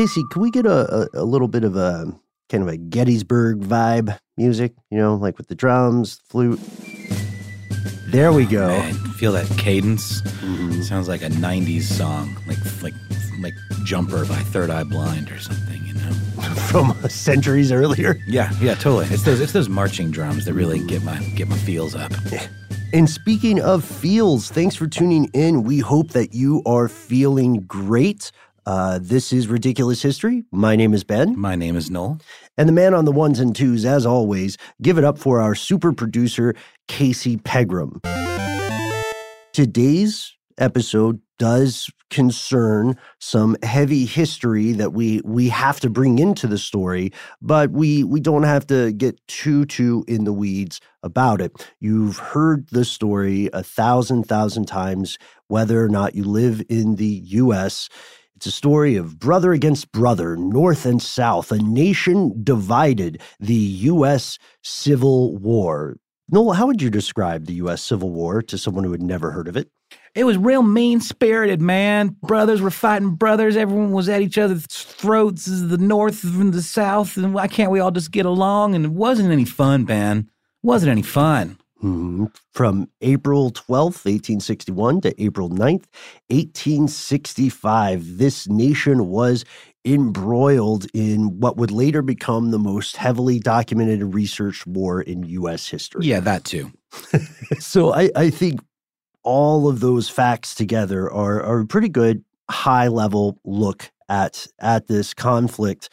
Casey, can we get a, a, a little bit of a kind of a Gettysburg vibe music? You know, like with the drums, flute. There we go. Feel that cadence? Mm-hmm. Sounds like a '90s song, like like like "Jumper" by Third Eye Blind or something. You know? From uh, centuries earlier. Yeah, yeah, totally. It's those it's those marching drums that really get my get my feels up. And speaking of feels, thanks for tuning in. We hope that you are feeling great. Uh, this is Ridiculous History. My name is Ben. My name is Noel. And the man on the ones and twos, as always, give it up for our super producer, Casey Pegram. Today's episode does concern some heavy history that we we have to bring into the story, but we we don't have to get too too in the weeds about it. You've heard the story a thousand thousand times, whether or not you live in the U.S. It's a story of brother against brother, North and South, a nation divided, the U.S. Civil War. Noel, how would you describe the U.S. Civil War to someone who had never heard of it? It was real mean spirited, man. Brothers were fighting brothers. Everyone was at each other's throats, the North and the South. And why can't we all just get along? And it wasn't any fun, man. It wasn't any fun. Hmm. From April 12th, 1861 to April 9th, 1865, this nation was embroiled in what would later become the most heavily documented and researched war in U.S. history. Yeah, that too. so I, I think all of those facts together are, are a pretty good high level look at at this conflict.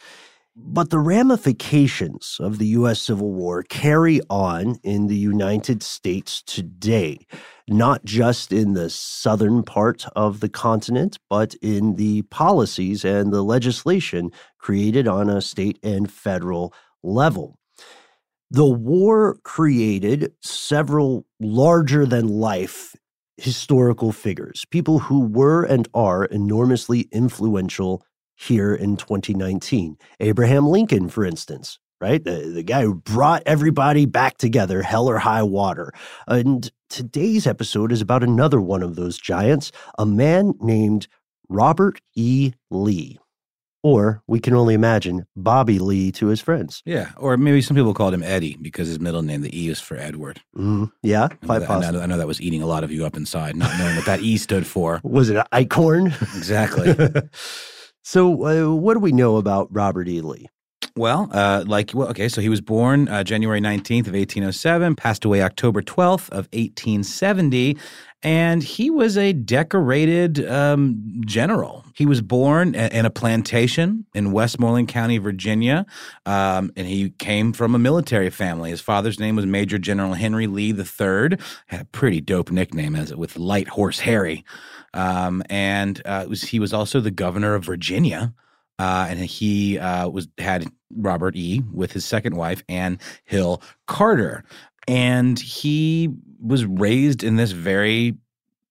But the ramifications of the U.S. Civil War carry on in the United States today, not just in the southern part of the continent, but in the policies and the legislation created on a state and federal level. The war created several larger than life historical figures, people who were and are enormously influential here in 2019. Abraham Lincoln, for instance, right? The, the guy who brought everybody back together, hell or high water. And today's episode is about another one of those giants, a man named Robert E. Lee. Or we can only imagine Bobby Lee to his friends. Yeah, or maybe some people called him Eddie because his middle name, the E, is for Edward. Mm, yeah, I know, quite that, I, know, I know that was eating a lot of you up inside, not knowing what that E stood for. Was it an Eichhorn? Exactly. so, uh, what do we know about Robert E. Lee? Well, uh, like, well, okay, so he was born uh, January 19th of 1807, passed away October 12th of 1870, and he was a decorated um, general. He was born in a plantation in Westmoreland County, Virginia, um, and he came from a military family. His father's name was Major General Henry Lee III. Had a pretty dope nickname as with Light Horse Harry, um, and uh, was, he was also the governor of Virginia uh, and he uh, was had Robert E. with his second wife, Ann Hill Carter, and he was raised in this very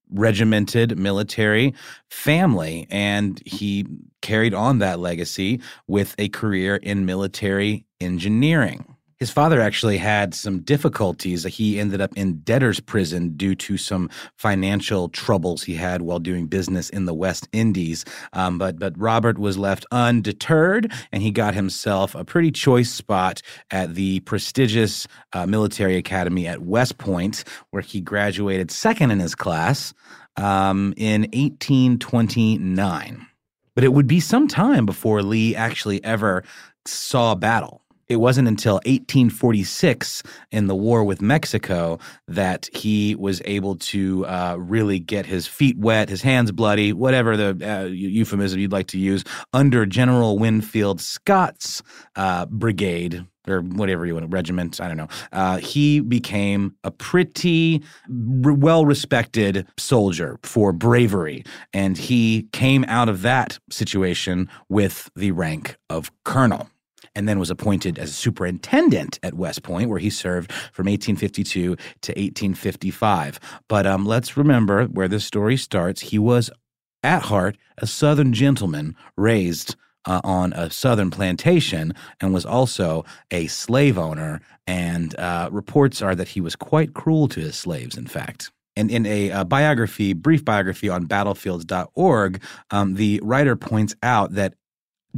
regimented military family, and he carried on that legacy with a career in military engineering. His father actually had some difficulties. He ended up in debtor's prison due to some financial troubles he had while doing business in the West Indies. Um, but but Robert was left undeterred, and he got himself a pretty choice spot at the prestigious uh, military academy at West Point, where he graduated second in his class um, in 1829. But it would be some time before Lee actually ever saw battle it wasn't until 1846 in the war with Mexico that he was able to uh, really get his feet wet, his hands bloody, whatever the uh, euphemism you'd like to use, under General Winfield Scott's uh, brigade or whatever you want, regiment, I don't know. Uh, he became a pretty well respected soldier for bravery. And he came out of that situation with the rank of colonel and then was appointed as superintendent at West Point, where he served from 1852 to 1855. But um, let's remember where this story starts. He was, at heart, a Southern gentleman raised uh, on a Southern plantation and was also a slave owner. And uh, reports are that he was quite cruel to his slaves, in fact. And in a, a, biography, brief biography on battlefields.org, um, the writer points out that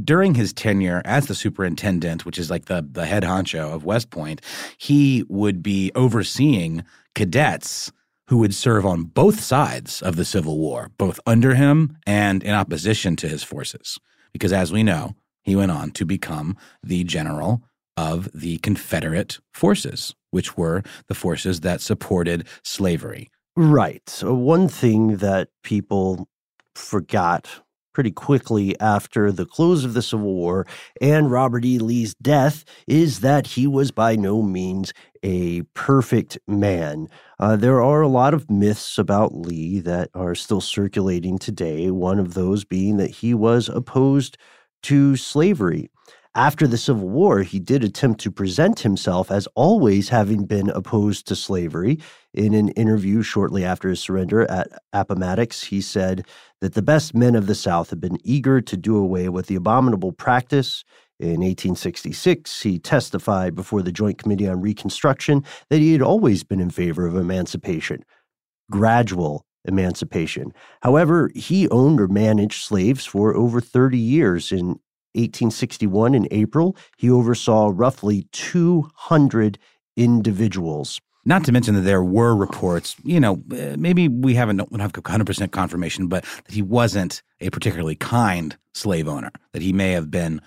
during his tenure as the superintendent, which is like the the head honcho of West Point, he would be overseeing cadets who would serve on both sides of the Civil War, both under him and in opposition to his forces. Because as we know, he went on to become the general of the Confederate forces, which were the forces that supported slavery. Right. So, one thing that people forgot pretty quickly after the close of the Civil War and Robert E. Lee's death is that he was by no means a perfect man. Uh, there are a lot of myths about Lee that are still circulating today, one of those being that he was opposed to slavery. After the Civil War, he did attempt to present himself as always having been opposed to slavery. In an interview shortly after his surrender at Appomattox, he said that the best men of the South had been eager to do away with the abominable practice. In 1866, he testified before the Joint Committee on Reconstruction that he had always been in favor of emancipation, gradual emancipation. However, he owned or managed slaves for over 30 years. In 1861, in April, he oversaw roughly 200 individuals. Not to mention that there were reports, you know, uh, maybe we haven't don't have 100% confirmation, but that he wasn't a particularly kind slave owner, that he may have been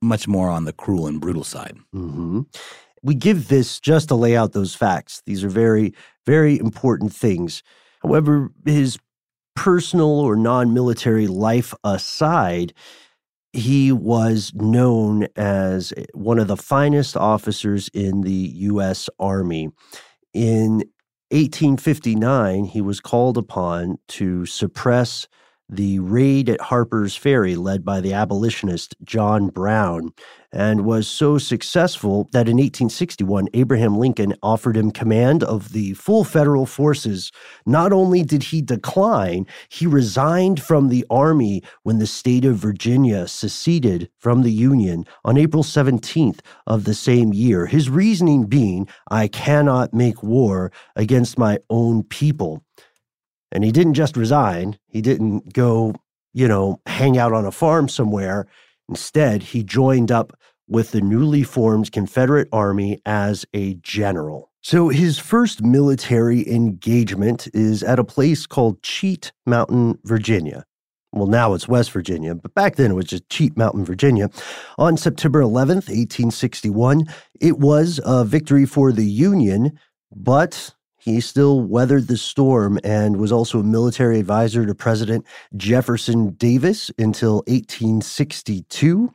much more on the cruel and brutal side. Mm-hmm. We give this just to lay out those facts. These are very, very important things. However, his personal or non military life aside, he was known as one of the finest officers in the U.S. Army. In 1859, he was called upon to suppress the raid at Harper's Ferry led by the abolitionist John Brown and was so successful that in 1861, Abraham Lincoln offered him command of the full federal forces. Not only did he decline, he resigned from the army when the state of Virginia seceded from the Union on April 17th of the same year. His reasoning being, I cannot make war against my own people. And he didn't just resign, he didn't go, you know, hang out on a farm somewhere. Instead, he joined up with the newly formed Confederate Army as a general. So his first military engagement is at a place called Cheat Mountain, Virginia. Well, now it's West Virginia, but back then it was just Cheat Mountain, Virginia. On September 11th, 1861, it was a victory for the Union, but he still weathered the storm and was also a military advisor to President Jefferson Davis until 1862.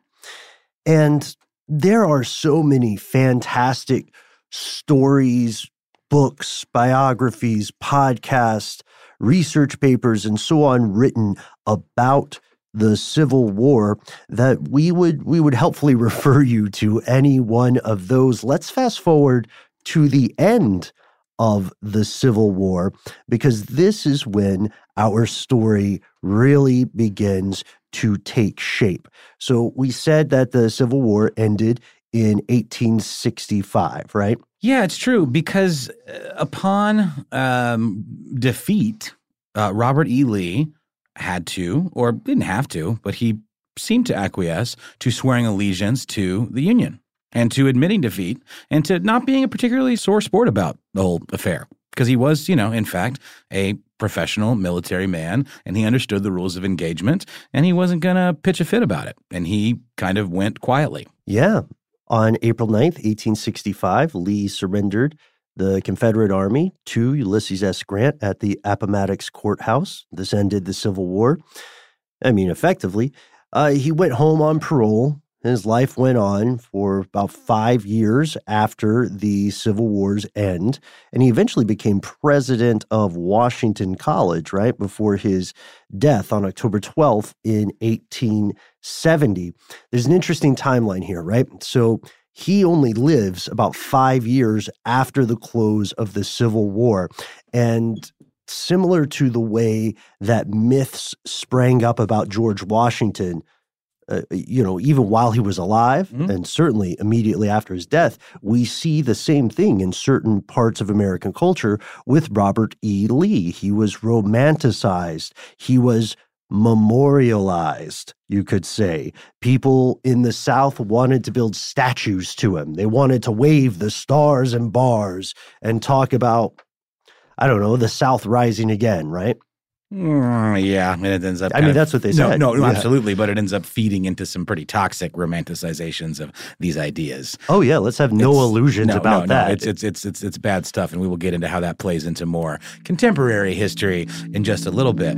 And there are so many fantastic stories, books, biographies, podcasts, research papers, and so on written about the Civil War that we would we would helpfully refer you to any one of those. Let's fast forward to the end of the Civil War because this is when our story really begins to take shape. So we said that the Civil War ended in 1865, right? Yeah, it's true because uh, upon um, defeat, uh, Robert E. Lee had to, or didn't have to, but he seemed to acquiesce to swearing allegiance to the Union and to admitting defeat and to not being a particularly sore sport about the whole affair. Because he was, you know, in fact, a professional military man and he understood the rules of engagement and he wasn't going to pitch a fit about it. And he kind of went quietly. Yeah. On April 9th, 1865, Lee surrendered the Confederate Army to Ulysses S. Grant at the Appomattox Courthouse. This ended the Civil War. I mean, effectively. Uh, he went home on parole. His life went on for about five years after the Civil War's end. And he eventually became president of Washington College, right before his death on October 12th in 1870. There's an interesting timeline here, right? So he only lives about five years after the close of the Civil War. And similar to the way that myths sprang up about George Washington, uh, you know, even while he was alive, mm-hmm. and certainly immediately after his death, we see the same thing in certain parts of American culture with Robert E. Lee. He was romanticized, he was memorialized, you could say. People in the South wanted to build statues to him. They wanted to wave the stars and bars and talk about, I don't know, the South rising again, right? Mm, yeah, and it ends up. I mean, that's what they said. No, no, yeah. absolutely, but it ends up feeding into some pretty toxic romanticizations of these ideas. Oh yeah, let's have no it's, illusions no, about no, that. No, it's, it's it's it's it's bad stuff, and we will get into how that plays into more contemporary history in just a little bit.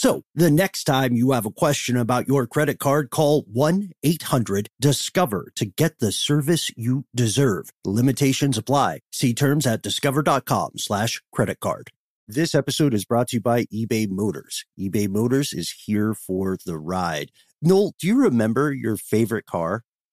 So the next time you have a question about your credit card, call 1-800-DISCOVER to get the service you deserve. Limitations apply. See terms at discover.com slash credit card. This episode is brought to you by eBay Motors. eBay Motors is here for the ride. Noel, do you remember your favorite car?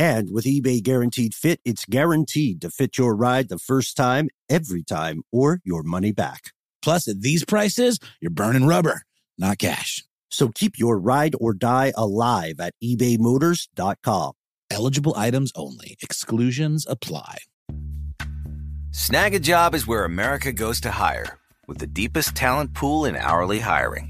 And with eBay Guaranteed Fit, it's guaranteed to fit your ride the first time, every time, or your money back. Plus, at these prices, you're burning rubber, not cash. So keep your ride or die alive at ebaymotors.com. Eligible items only, exclusions apply. Snagajob is where America goes to hire, with the deepest talent pool in hourly hiring.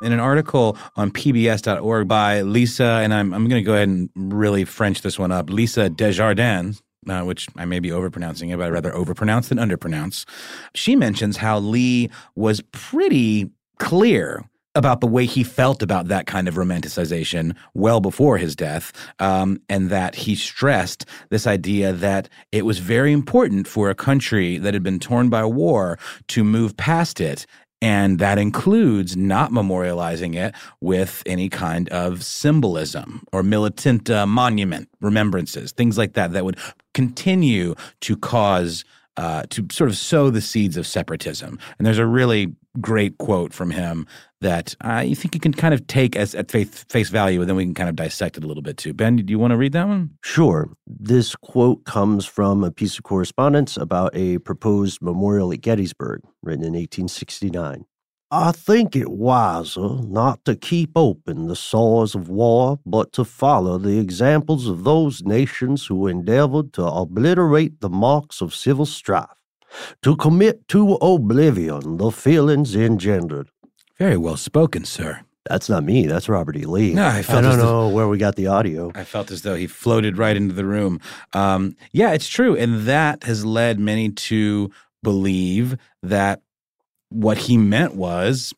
In an article on pbs.org by Lisa, and I'm, I'm going to go ahead and really French this one up, Lisa Desjardins. Uh, which I may be overpronouncing it, but I'd rather overpronounce than underpronounce. She mentions how Lee was pretty clear about the way he felt about that kind of romanticization well before his death, um, and that he stressed this idea that it was very important for a country that had been torn by war to move past it and that includes not memorializing it with any kind of symbolism or militant uh, monument, remembrances, things like that, that would continue to cause, uh, to sort of sow the seeds of separatism. And there's a really great quote from him that I think you can kind of take as at face, face value, and then we can kind of dissect it a little bit too. Ben, do you want to read that one? Sure. This quote comes from a piece of correspondence about a proposed memorial at Gettysburg, written in 1869. I think it wiser not to keep open the sores of war, but to follow the examples of those nations who endeavored to obliterate the marks of civil strife, to commit to oblivion the feelings engendered very well spoken, sir. That's not me. That's Robert E. Lee. No, I, I don't know where we got the audio. I felt as though he floated right into the room. Um, yeah, it's true. And that has led many to believe that what he meant was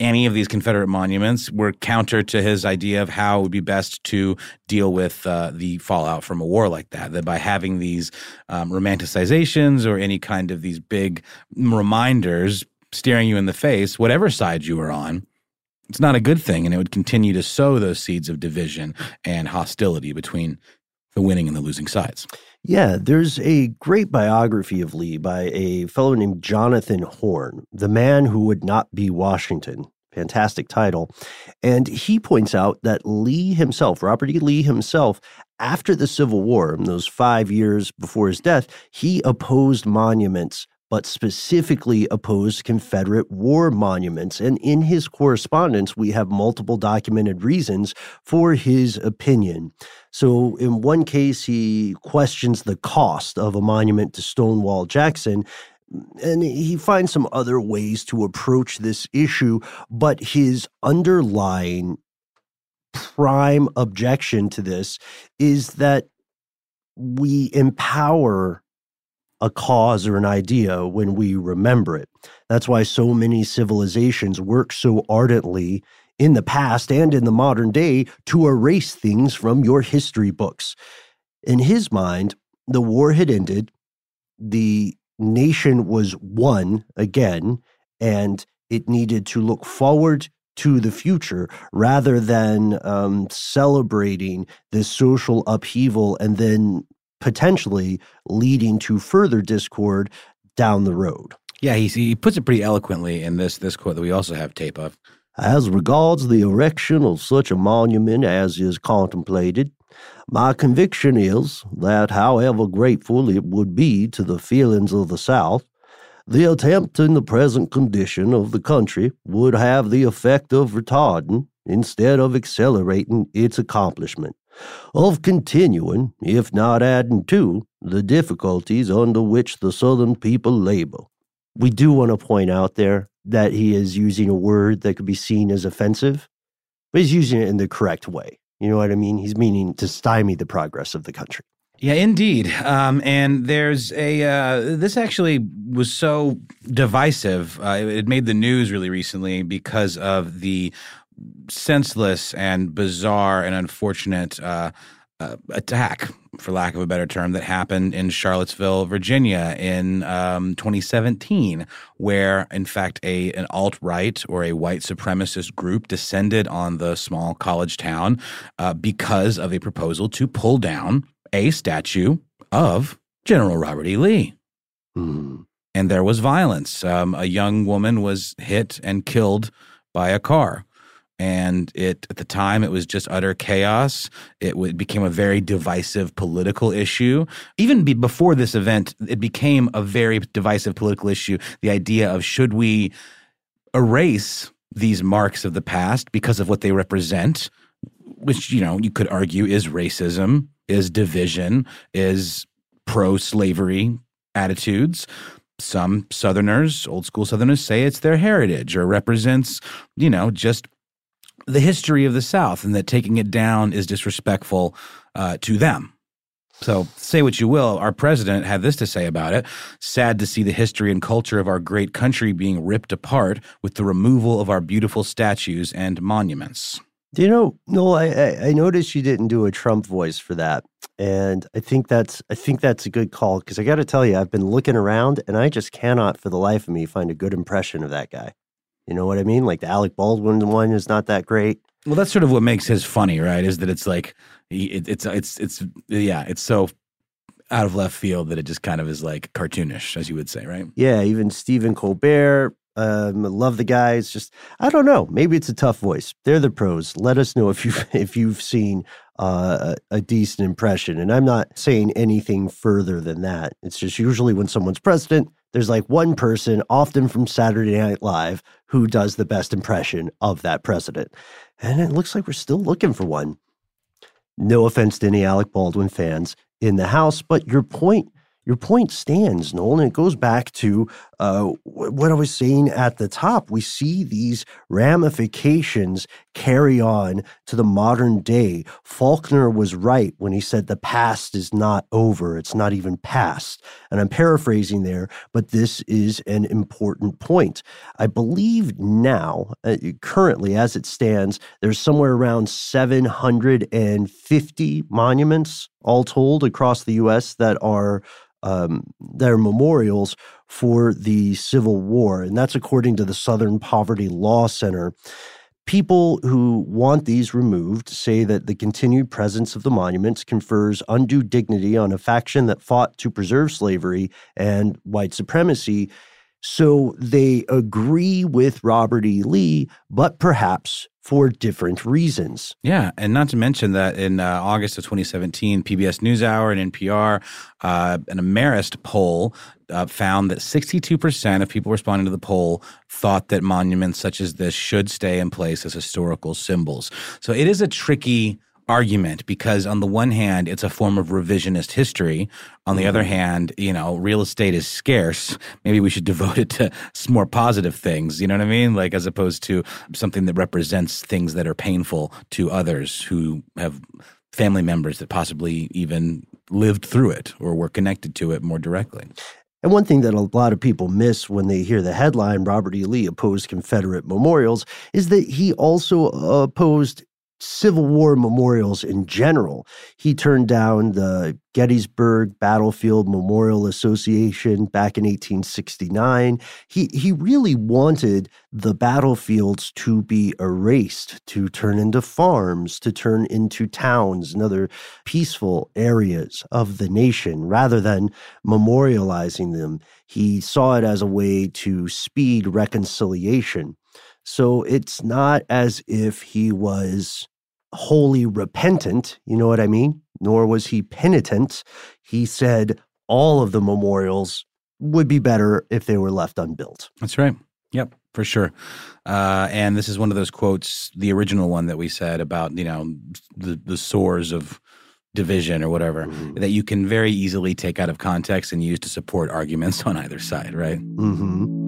any of these Confederate monuments were counter to his idea of how it would be best to deal with uh, the fallout from a war like that. That by having these um, romanticizations or any kind of these big reminders staring you in the face, whatever side you were on, it's not a good thing. And it would continue to sow those seeds of division and hostility between the winning and the losing sides. Yeah, there's a great biography of Lee by a fellow named Jonathan Horn, The Man Who Would Not Be Washington. Fantastic title. And he points out that Lee himself, Robert E. Lee himself, after the Civil War, in those five years before his death, he opposed monuments but specifically opposed Confederate war monuments. And in his correspondence, we have multiple documented reasons for his opinion. So, in one case, he questions the cost of a monument to Stonewall Jackson. And he finds some other ways to approach this issue, but his underlying prime objection to this is that we empower a cause or an idea when we remember it. That's why so many civilizations work so ardently in the past and in the modern day to erase things from your history books. In his mind, the war had ended, the nation was one again, and it needed to look forward to the future rather than um, celebrating this social upheaval and then potentially leading to further discord down the road. Yeah, he, he puts it pretty eloquently in this this quote that we also have tape of. As regards the erection of such a monument as is contemplated, my conviction is that, however grateful it would be to the feelings of the South, the attempt in the present condition of the country would have the effect of retarding instead of accelerating its accomplishment of continuing, if not adding to, the difficulties under which the Southern people labor. We do want to point out there that he is using a word that could be seen as offensive, but he's using it in the correct way. You know what I mean? He's meaning to stymie the progress of the country. Yeah, indeed. Um, and there's a uh, this actually was so divisive. Uh, it made the news really recently because of the senseless and bizarre and unfortunate uh, uh, attack, for lack of a better term, that happened in Charlottesville, Virginia in um, 2017, where in fact a an alt right or a white supremacist group descended on the small college town uh, because of a proposal to pull down a statue of General Robert E. Lee. Hmm. And there was violence. Um, a young woman was hit and killed by a car and it at the time it was just utter chaos. It w- became a very divisive political issue. Even be- before this event it became a very divisive political issue the idea of should we erase these marks of the past because of what they represent which you know you could argue is racism is division is pro-slavery attitudes. Some southerners old school southerners say it's their heritage or represents you know just the history of the South and that taking it down is disrespectful uh, to them. So, say what you will, our president had this to say about it. Sad to see the history and culture of our great country being ripped apart with the removal of our beautiful statues and monuments. Do you know, Noel, I, I, noticed you didn't do a Trump voice for that. And I think that's I think that's a good call because I got to tell you, I've been looking around and I just cannot for the life of me find a good impression of that guy. You know what I mean? Like the Alec Baldwin one is not that great. Well, that's sort of what makes his funny, right? Is that it's like it, it's it's it's yeah, it's so out of left field that it just kind of is like cartoonish, as you would say, right? Yeah, even Stephen Colbert. Um, love the guys. Just I don't know. Maybe it's a tough voice. They're the pros. Let us know if you if you've seen uh, a, a decent impression. And I'm not saying anything further than that. It's just usually when someone's president, there's like one person, often from Saturday Night Live, who does the best impression of that president. And it looks like we're still looking for one. No offense to any Alec Baldwin fans in the House, but your point your point stands, Nolan. And it goes back to uh, what I was saying at the top. We see these ramifications carry on to the modern day. Faulkner was right when he said the past is not over, it's not even past. And I'm paraphrasing there, but this is an important point. I believe now, uh, currently as it stands, there's somewhere around 750 monuments all told across the US that are um, their memorials for the Civil War. And that's according to the Southern Poverty Law Center. People who want these removed say that the continued presence of the monuments confers undue dignity on a faction that fought to preserve slavery and white supremacy. So they agree with Robert E. Lee, but perhaps for different reasons. Yeah, and not to mention that in uh, August of 2017, PBS NewsHour and NPR, uh, an Marist poll uh, found that 62% of people responding to the poll thought that monuments such as this should stay in place as historical symbols. So it is a tricky argument because on the one hand it's a form of revisionist history on the other mm-hmm. hand you know real estate is scarce maybe we should devote it to more positive things you know what i mean like as opposed to something that represents things that are painful to others who have family members that possibly even lived through it or were connected to it more directly and one thing that a lot of people miss when they hear the headline Robert E. Lee opposed Confederate memorials is that he also opposed Civil War memorials in general. He turned down the Gettysburg Battlefield Memorial Association back in 1869. He, he really wanted the battlefields to be erased, to turn into farms, to turn into towns and other peaceful areas of the nation rather than memorializing them. He saw it as a way to speed reconciliation. So it's not as if he was wholly repentant, you know what I mean? Nor was he penitent. He said all of the memorials would be better if they were left unbuilt. That's right. Yep, for sure. Uh, and this is one of those quotes, the original one that we said about, you know, the, the sores of division or whatever, mm-hmm. that you can very easily take out of context and use to support arguments on either side, right? Mm-hmm.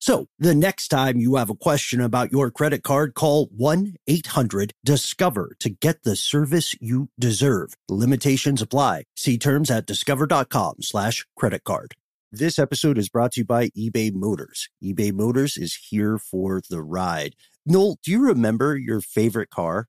So the next time you have a question about your credit card, call 1 800 Discover to get the service you deserve. Limitations apply. See terms at discover.com slash credit card. This episode is brought to you by eBay Motors. eBay Motors is here for the ride. Noel, do you remember your favorite car?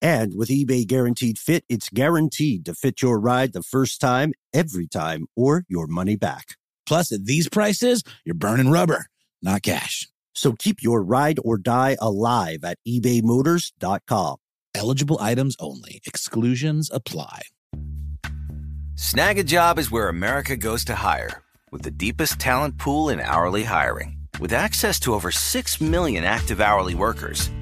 And with eBay Guaranteed Fit, it's guaranteed to fit your ride the first time, every time, or your money back. Plus, at these prices, you're burning rubber, not cash. So keep your ride or die alive at ebaymotors.com. Eligible items only. Exclusions apply. Snag a job is where America goes to hire, with the deepest talent pool in hourly hiring. With access to over 6 million active hourly workers,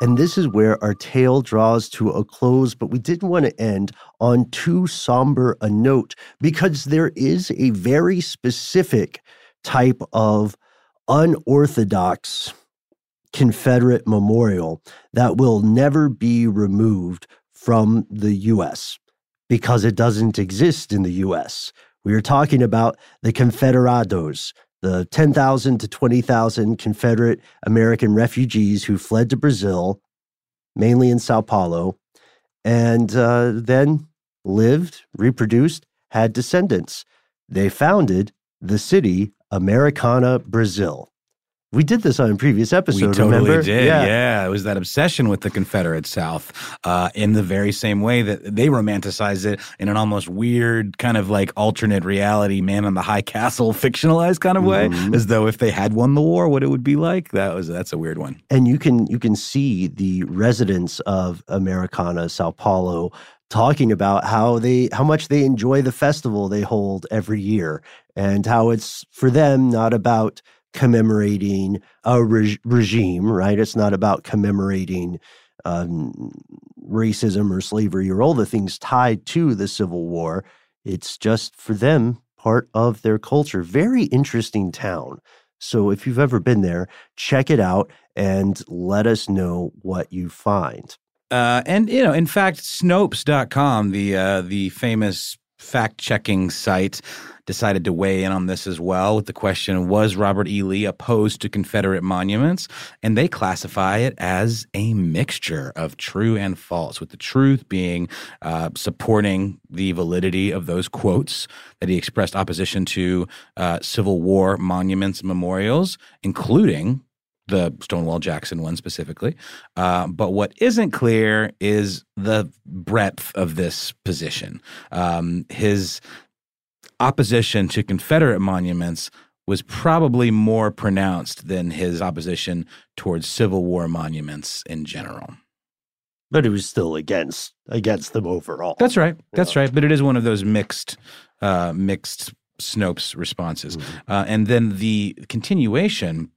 And this is where our tale draws to a close, but we didn't want to end on too somber a note because there is a very specific type of unorthodox Confederate memorial that will never be removed from the US because it doesn't exist in the US. We are talking about the Confederados, the 10,000 to 20,000 Confederate American refugees who fled to Brazil, mainly in Sao Paulo, and uh, then lived, reproduced, had descendants. They founded the city Americana, Brazil. We did this on a previous episode. we totally remember? did. Yeah. yeah. it was that obsession with the Confederate South, uh, in the very same way that they romanticize it in an almost weird kind of like alternate reality, man on the high castle, fictionalized kind of way, Mhm. as though if they had won the war, what it would be like. That was that's a weird one. and you can you can see the residents of Americana, Sao Paulo, talking about how they how much they enjoy the festival they hold every year, and how it's for them not about commemorating a re- regime, right? It's not about commemorating um, racism or slavery or all the things tied to the Civil War. It's just for them part of their culture. Very interesting town. So if you've ever been there, check it out and let us know what you find. Uh, and you know, in fact, Snopes.com, the uh, the famous fact checking site decided to weigh in on this as well with the question Was Robert E. Lee opposed to Confederate monuments? And they classify it as a mixture of true and false, with the truth being uh, supporting the validity of those quotes that he expressed opposition to uh, Civil War monuments and memorials, including the Stonewall Jackson one specifically. Uh, but what isn't clear is the breadth of this position. Um, his opposition to Confederate monuments was probably more pronounced than his opposition towards Civil War monuments in general. But he was still against against them overall. That's right. That's yeah. right. But it is one of those mixed uh, mixed Snopes responses. Mm-hmm. Uh, and then the continuation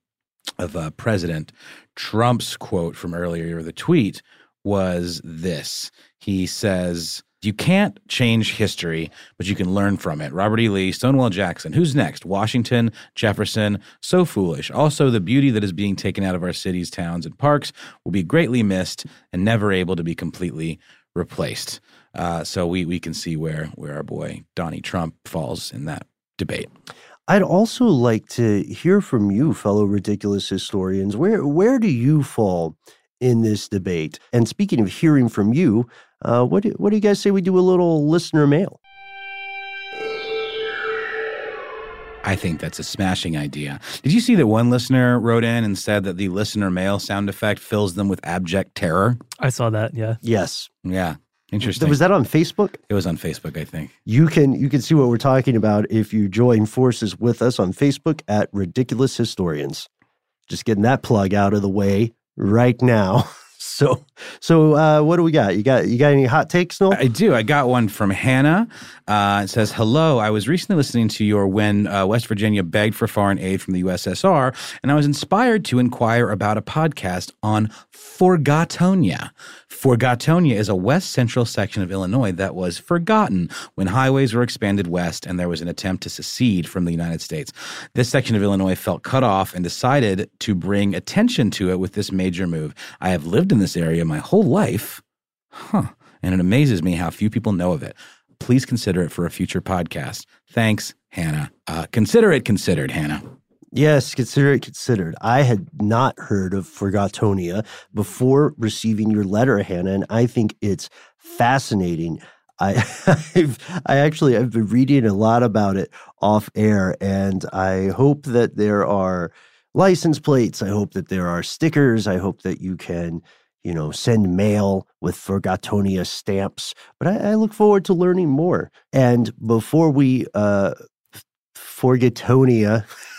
of uh, President Trump's quote from earlier, the tweet was this. He says, you can't change history, but you can learn from it. Robert E. Lee, Stonewall Jackson. Who's next? Washington, Jefferson. So foolish. Also, the beauty that is being taken out of our cities, towns, and parks will be greatly missed and never able to be completely replaced. Uh, so we we can see where where our boy Donnie Trump falls in that debate. I'd also like to hear from you, fellow ridiculous historians. Where where do you fall in this debate? And speaking of hearing from you, uh, what, do, what do you guys say we do a little listener mail? I think that's a smashing idea. Did you see that one listener wrote in and said that the listener mail sound effect fills them with abject terror? I saw that, yeah. Yes. Yeah. Interesting. Was that on Facebook? It was on Facebook, I think. You can you can see what we're talking about if you join forces with us on Facebook at Ridiculous Historians. Just getting that plug out of the way right now. So, so uh, what do we got? You got you got any hot takes, Noel? I do. I got one from Hannah. Uh, it says, "Hello. I was recently listening to your when uh, West Virginia begged for foreign aid from the USSR, and I was inspired to inquire about a podcast on Forgotonia. Forgotonia is a west central section of Illinois that was forgotten when highways were expanded west and there was an attempt to secede from the United States. This section of Illinois felt cut off and decided to bring attention to it with this major move. I have lived in this area my whole life. Huh. And it amazes me how few people know of it. Please consider it for a future podcast. Thanks, Hannah. Uh, consider it considered, Hannah. Yes, consider it considered. I had not heard of Forgotonia before receiving your letter, Hannah, and I think it's fascinating. I I've, I actually I've been reading a lot about it off air, and I hope that there are license plates. I hope that there are stickers. I hope that you can you know, send mail with Forgotonia stamps. But I, I, look forward to learning more. And before we uh, Forgotonia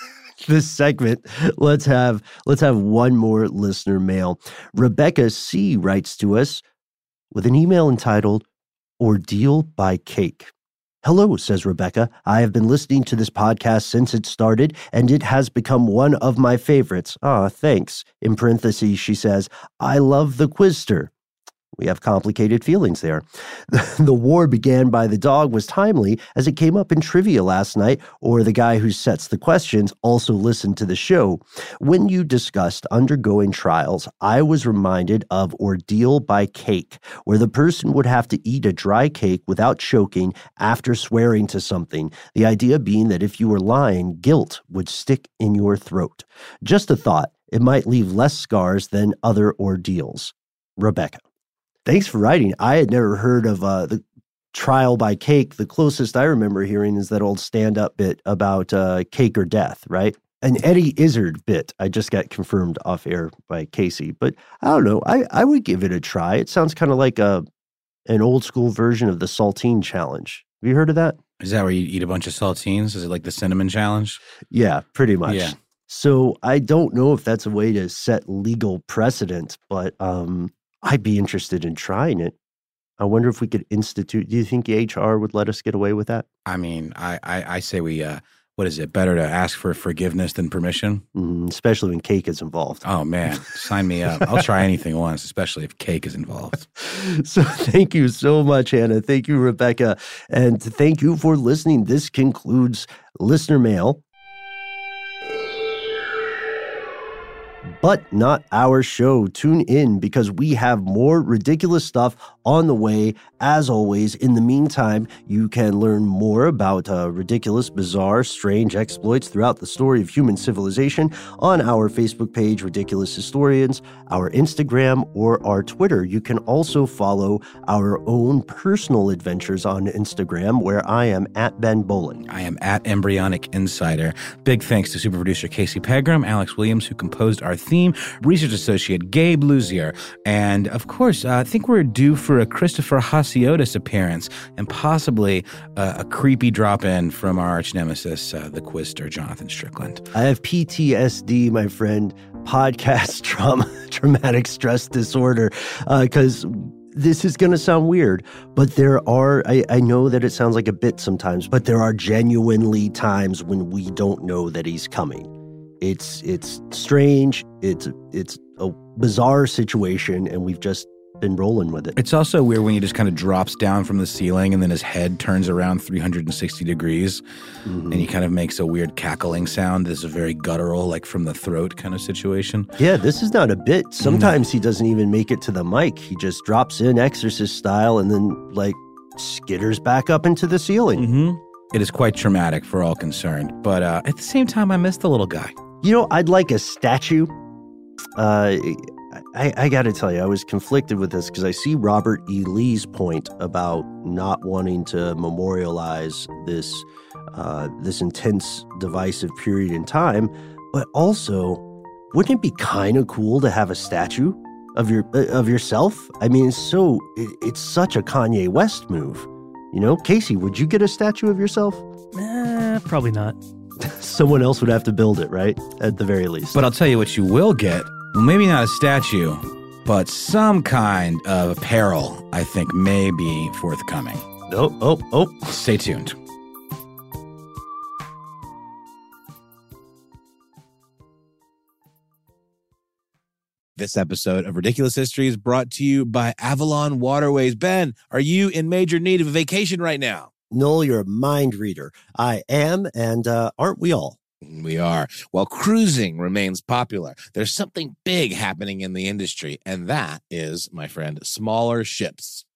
this segment, let's have let's have one more listener mail. Rebecca C writes to us with an email entitled "Ordeal by Cake." Hello, says Rebecca. I have been listening to this podcast since it started, and it has become one of my favorites. Ah, thanks. In parentheses, she says, I love the Quizster. We have complicated feelings there. the war began by the dog was timely as it came up in trivia last night, or the guy who sets the questions also listened to the show. When you discussed undergoing trials, I was reminded of Ordeal by Cake, where the person would have to eat a dry cake without choking after swearing to something. The idea being that if you were lying, guilt would stick in your throat. Just a thought, it might leave less scars than other ordeals. Rebecca. Thanks for writing. I had never heard of uh, the trial by cake. The closest I remember hearing is that old stand up bit about uh, cake or death, right? An Eddie Izzard bit. I just got confirmed off air by Casey, but I don't know. I, I would give it a try. It sounds kind of like a an old school version of the saltine challenge. Have you heard of that? Is that where you eat a bunch of saltines? Is it like the cinnamon challenge? Yeah, pretty much. Yeah. So I don't know if that's a way to set legal precedent, but um, I'd be interested in trying it. I wonder if we could institute. Do you think HR would let us get away with that? I mean, I I, I say we. Uh, what is it? Better to ask for forgiveness than permission, mm, especially when cake is involved. Oh man, sign me up! I'll try anything once, especially if cake is involved. so, thank you so much, Hannah. Thank you, Rebecca, and thank you for listening. This concludes listener mail but not our show. Tune in because we have more ridiculous stuff on the way. As always, in the meantime, you can learn more about uh, ridiculous, bizarre, strange exploits throughout the story of human civilization on our Facebook page, Ridiculous Historians, our Instagram, or our Twitter. You can also follow our own personal adventures on Instagram, where I am at Ben Bowlin. I am at Embryonic Insider. Big thanks to super producer Casey Pegram, Alex Williams, who composed our theme, research associate Gabe Luzier, and of course, uh, I think we're due for a Christopher Hasiotis appearance and possibly uh, a creepy drop in from our arch nemesis, uh, the Quizster Jonathan Strickland. I have PTSD, my friend, podcast trauma, traumatic stress disorder, because. Uh, this is going to sound weird, but there are, I, I, know that it sounds like a bit sometimes, but there are genuinely times when we don't know that he's coming. It's, it's strange. It's, it's a bizarre situation, and we've just been rolling with it. It's also weird when he just kind of drops down from the ceiling and then his head turns around 360 degrees mm-hmm. and he kind of makes a weird cackling sound. This is a very guttural, like from the throat kind of situation. Yeah, this is not a bit. Sometimes mm he doesn't even make it to the mic. He just drops in exorcist style and then like skitters back up into the ceiling. Mm-hmm. It is quite traumatic for all concerned. But uh, at the same time, I miss the little guy. You know, I'd like a statue. Uh, I, I got to tell you, I was conflicted with this because I see Robert E. Lee's point about not wanting to memorialize this uh, this intense, divisive period in time, but also, wouldn't it be kind of cool to have a statue of your uh, of yourself? I mean, it's so it, it's such a Kanye West move, you know. Casey, would you get a statue of yourself? Eh, probably not. Someone else would have to build it, right? At the very least. But I'll tell you what you will get well, maybe not a statue, but some kind of apparel, I think, may be forthcoming. Oh, oh, oh. Stay tuned. This episode of Ridiculous History is brought to you by Avalon Waterways. Ben, are you in major need of a vacation right now? Noel, you're a mind reader. I am, and uh, aren't we all? We are. While cruising remains popular, there's something big happening in the industry, and that is, my friend, smaller ships.